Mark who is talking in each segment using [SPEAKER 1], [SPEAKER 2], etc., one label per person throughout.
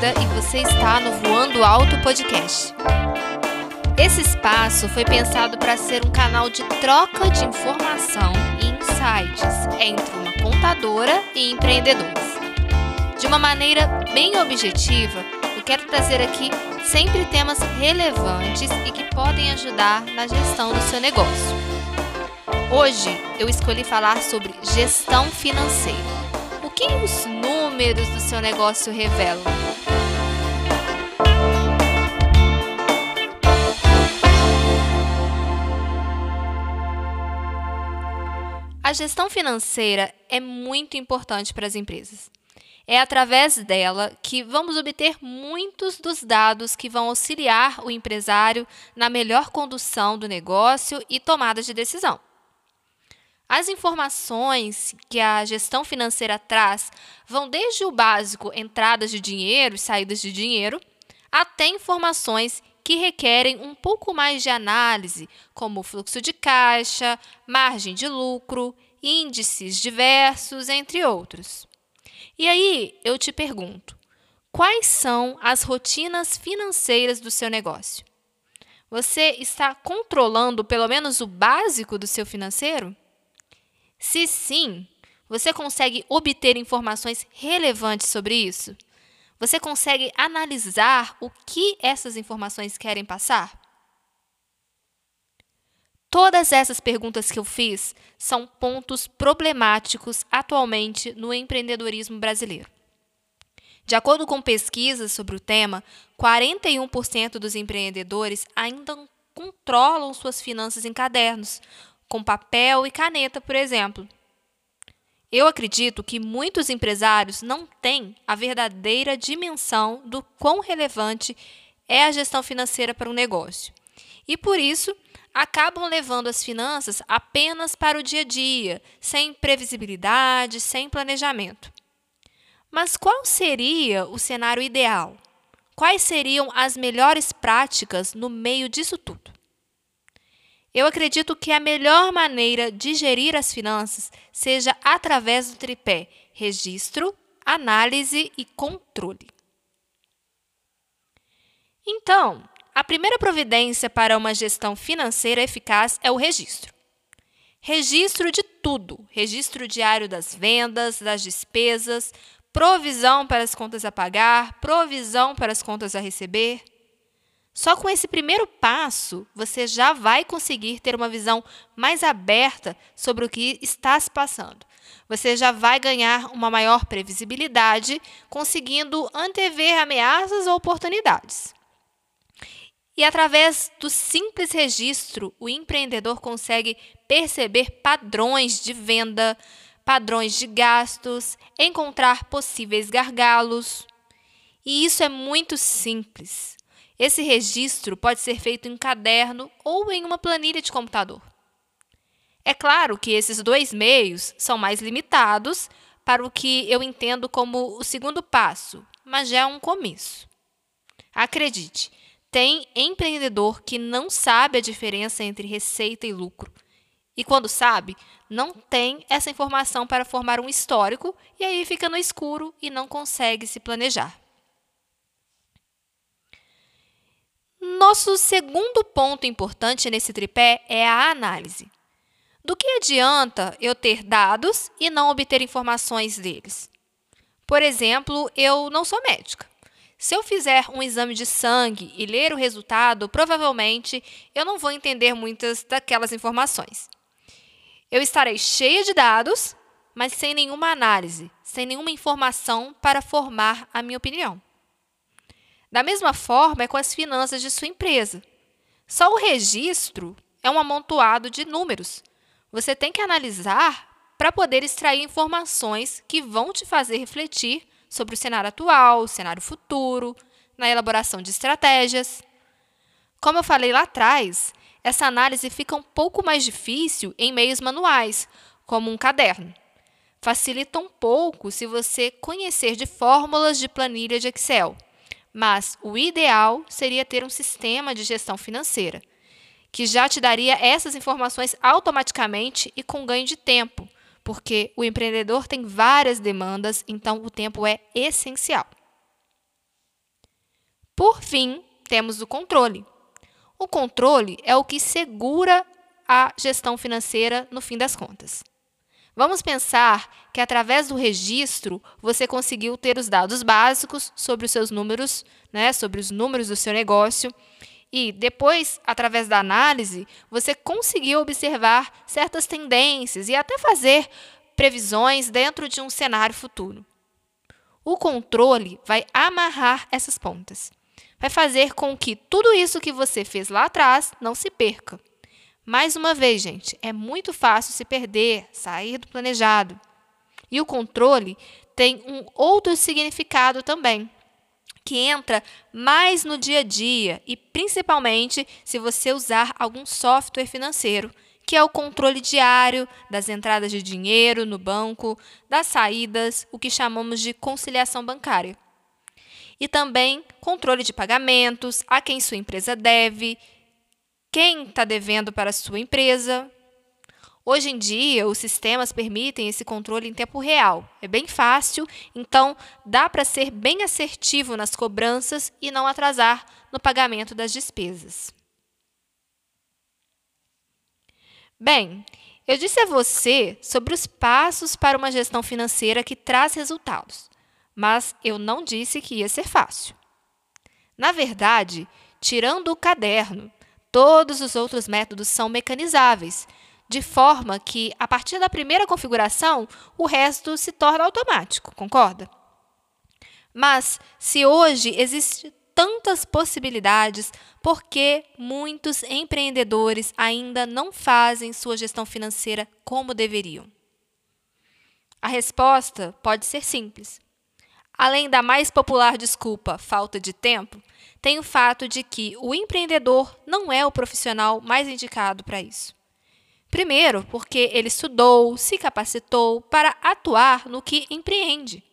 [SPEAKER 1] Almeida e você está no Voando Alto Podcast. Esse espaço foi pensado para ser um canal de troca de informação e insights entre uma contadora e empreendedores. De uma maneira bem objetiva, eu quero trazer aqui sempre temas relevantes e que podem ajudar na gestão do seu negócio. Hoje eu escolhi falar sobre gestão financeira que os números do seu negócio revelam? A gestão financeira é muito importante para as empresas. É através dela que vamos obter muitos dos dados que vão auxiliar o empresário na melhor condução do negócio e tomada de decisão. As informações que a gestão financeira traz vão desde o básico, entradas de dinheiro e saídas de dinheiro, até informações que requerem um pouco mais de análise, como fluxo de caixa, margem de lucro, índices diversos, entre outros. E aí eu te pergunto: quais são as rotinas financeiras do seu negócio? Você está controlando pelo menos o básico do seu financeiro? Se sim, você consegue obter informações relevantes sobre isso? Você consegue analisar o que essas informações querem passar? Todas essas perguntas que eu fiz são pontos problemáticos atualmente no empreendedorismo brasileiro. De acordo com pesquisas sobre o tema, 41% dos empreendedores ainda controlam suas finanças em cadernos, com papel e caneta, por exemplo. Eu acredito que muitos empresários não têm a verdadeira dimensão do quão relevante é a gestão financeira para um negócio. E por isso, acabam levando as finanças apenas para o dia a dia, sem previsibilidade, sem planejamento. Mas qual seria o cenário ideal? Quais seriam as melhores práticas no meio disso tudo? Eu acredito que a melhor maneira de gerir as finanças seja através do tripé registro, análise e controle. Então, a primeira providência para uma gestão financeira eficaz é o registro. Registro de tudo: registro diário das vendas, das despesas, provisão para as contas a pagar, provisão para as contas a receber. Só com esse primeiro passo, você já vai conseguir ter uma visão mais aberta sobre o que está se passando. Você já vai ganhar uma maior previsibilidade, conseguindo antever ameaças ou oportunidades. E através do simples registro, o empreendedor consegue perceber padrões de venda, padrões de gastos, encontrar possíveis gargalos. E isso é muito simples. Esse registro pode ser feito em caderno ou em uma planilha de computador. É claro que esses dois meios são mais limitados para o que eu entendo como o segundo passo, mas já é um começo. Acredite, tem empreendedor que não sabe a diferença entre receita e lucro. E quando sabe, não tem essa informação para formar um histórico e aí fica no escuro e não consegue se planejar. Nosso segundo ponto importante nesse tripé é a análise. Do que adianta eu ter dados e não obter informações deles? Por exemplo, eu não sou médica. Se eu fizer um exame de sangue e ler o resultado, provavelmente eu não vou entender muitas daquelas informações. Eu estarei cheia de dados, mas sem nenhuma análise, sem nenhuma informação para formar a minha opinião. Da mesma forma é com as finanças de sua empresa. Só o registro é um amontoado de números. Você tem que analisar para poder extrair informações que vão te fazer refletir sobre o cenário atual, o cenário futuro, na elaboração de estratégias. Como eu falei lá atrás, essa análise fica um pouco mais difícil em meios manuais, como um caderno. Facilita um pouco se você conhecer de fórmulas de planilha de Excel mas o ideal seria ter um sistema de gestão financeira, que já te daria essas informações automaticamente e com ganho de tempo, porque o empreendedor tem várias demandas, então o tempo é essencial. Por fim, temos o controle. O controle é o que segura a gestão financeira no fim das contas. Vamos pensar que através do registro você conseguiu ter os dados básicos sobre os seus números, né, sobre os números do seu negócio, e depois, através da análise, você conseguiu observar certas tendências e até fazer previsões dentro de um cenário futuro. O controle vai amarrar essas pontas. Vai fazer com que tudo isso que você fez lá atrás não se perca. Mais uma vez, gente, é muito fácil se perder, sair do planejado. E o controle tem um outro significado também, que entra mais no dia a dia e principalmente se você usar algum software financeiro, que é o controle diário das entradas de dinheiro no banco, das saídas, o que chamamos de conciliação bancária. E também controle de pagamentos, a quem sua empresa deve quem está devendo para a sua empresa. Hoje em dia, os sistemas permitem esse controle em tempo real. É bem fácil, então dá para ser bem assertivo nas cobranças e não atrasar no pagamento das despesas. Bem, eu disse a você sobre os passos para uma gestão financeira que traz resultados, mas eu não disse que ia ser fácil. Na verdade, tirando o caderno, Todos os outros métodos são mecanizáveis, de forma que, a partir da primeira configuração, o resto se torna automático, concorda? Mas, se hoje existem tantas possibilidades, por que muitos empreendedores ainda não fazem sua gestão financeira como deveriam? A resposta pode ser simples. Além da mais popular desculpa, falta de tempo, tem o fato de que o empreendedor não é o profissional mais indicado para isso. Primeiro, porque ele estudou, se capacitou para atuar no que empreende.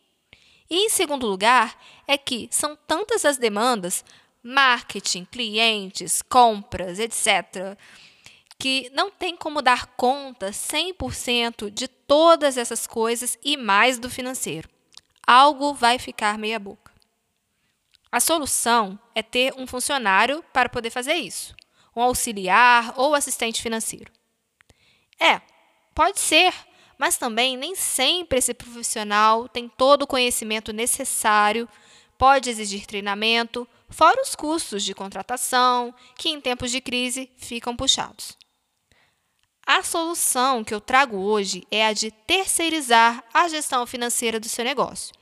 [SPEAKER 1] E em segundo lugar, é que são tantas as demandas marketing, clientes, compras, etc. que não tem como dar conta 100% de todas essas coisas e mais do financeiro algo vai ficar meia boca. A solução é ter um funcionário para poder fazer isso, um auxiliar ou assistente financeiro. É, pode ser, mas também nem sempre esse profissional tem todo o conhecimento necessário, pode exigir treinamento, fora os custos de contratação, que em tempos de crise ficam puxados. A solução que eu trago hoje é a de terceirizar a gestão financeira do seu negócio.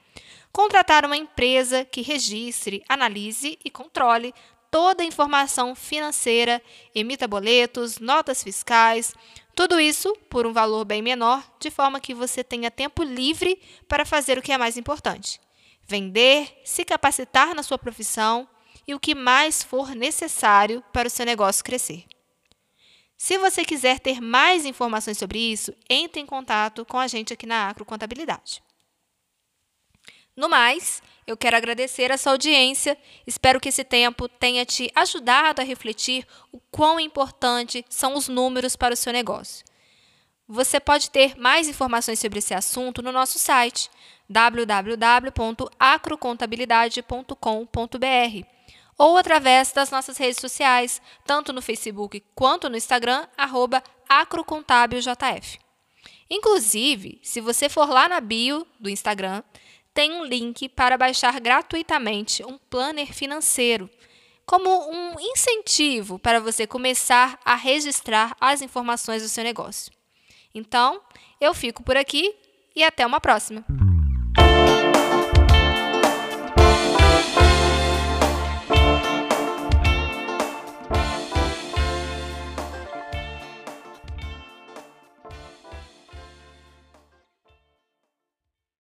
[SPEAKER 1] Contratar uma empresa que registre, analise e controle toda a informação financeira, emita boletos, notas fiscais, tudo isso por um valor bem menor, de forma que você tenha tempo livre para fazer o que é mais importante: vender, se capacitar na sua profissão e o que mais for necessário para o seu negócio crescer. Se você quiser ter mais informações sobre isso, entre em contato com a gente aqui na Acro Contabilidade. No mais, eu quero agradecer a sua audiência. Espero que esse tempo tenha te ajudado a refletir o quão importante são os números para o seu negócio. Você pode ter mais informações sobre esse assunto no nosso site www.acrocontabilidade.com.br ou através das nossas redes sociais, tanto no Facebook quanto no Instagram, arroba. Inclusive, se você for lá na bio do Instagram, tem um link para baixar gratuitamente um planner financeiro, como um incentivo para você começar a registrar as informações do seu negócio. Então, eu fico por aqui e até uma próxima!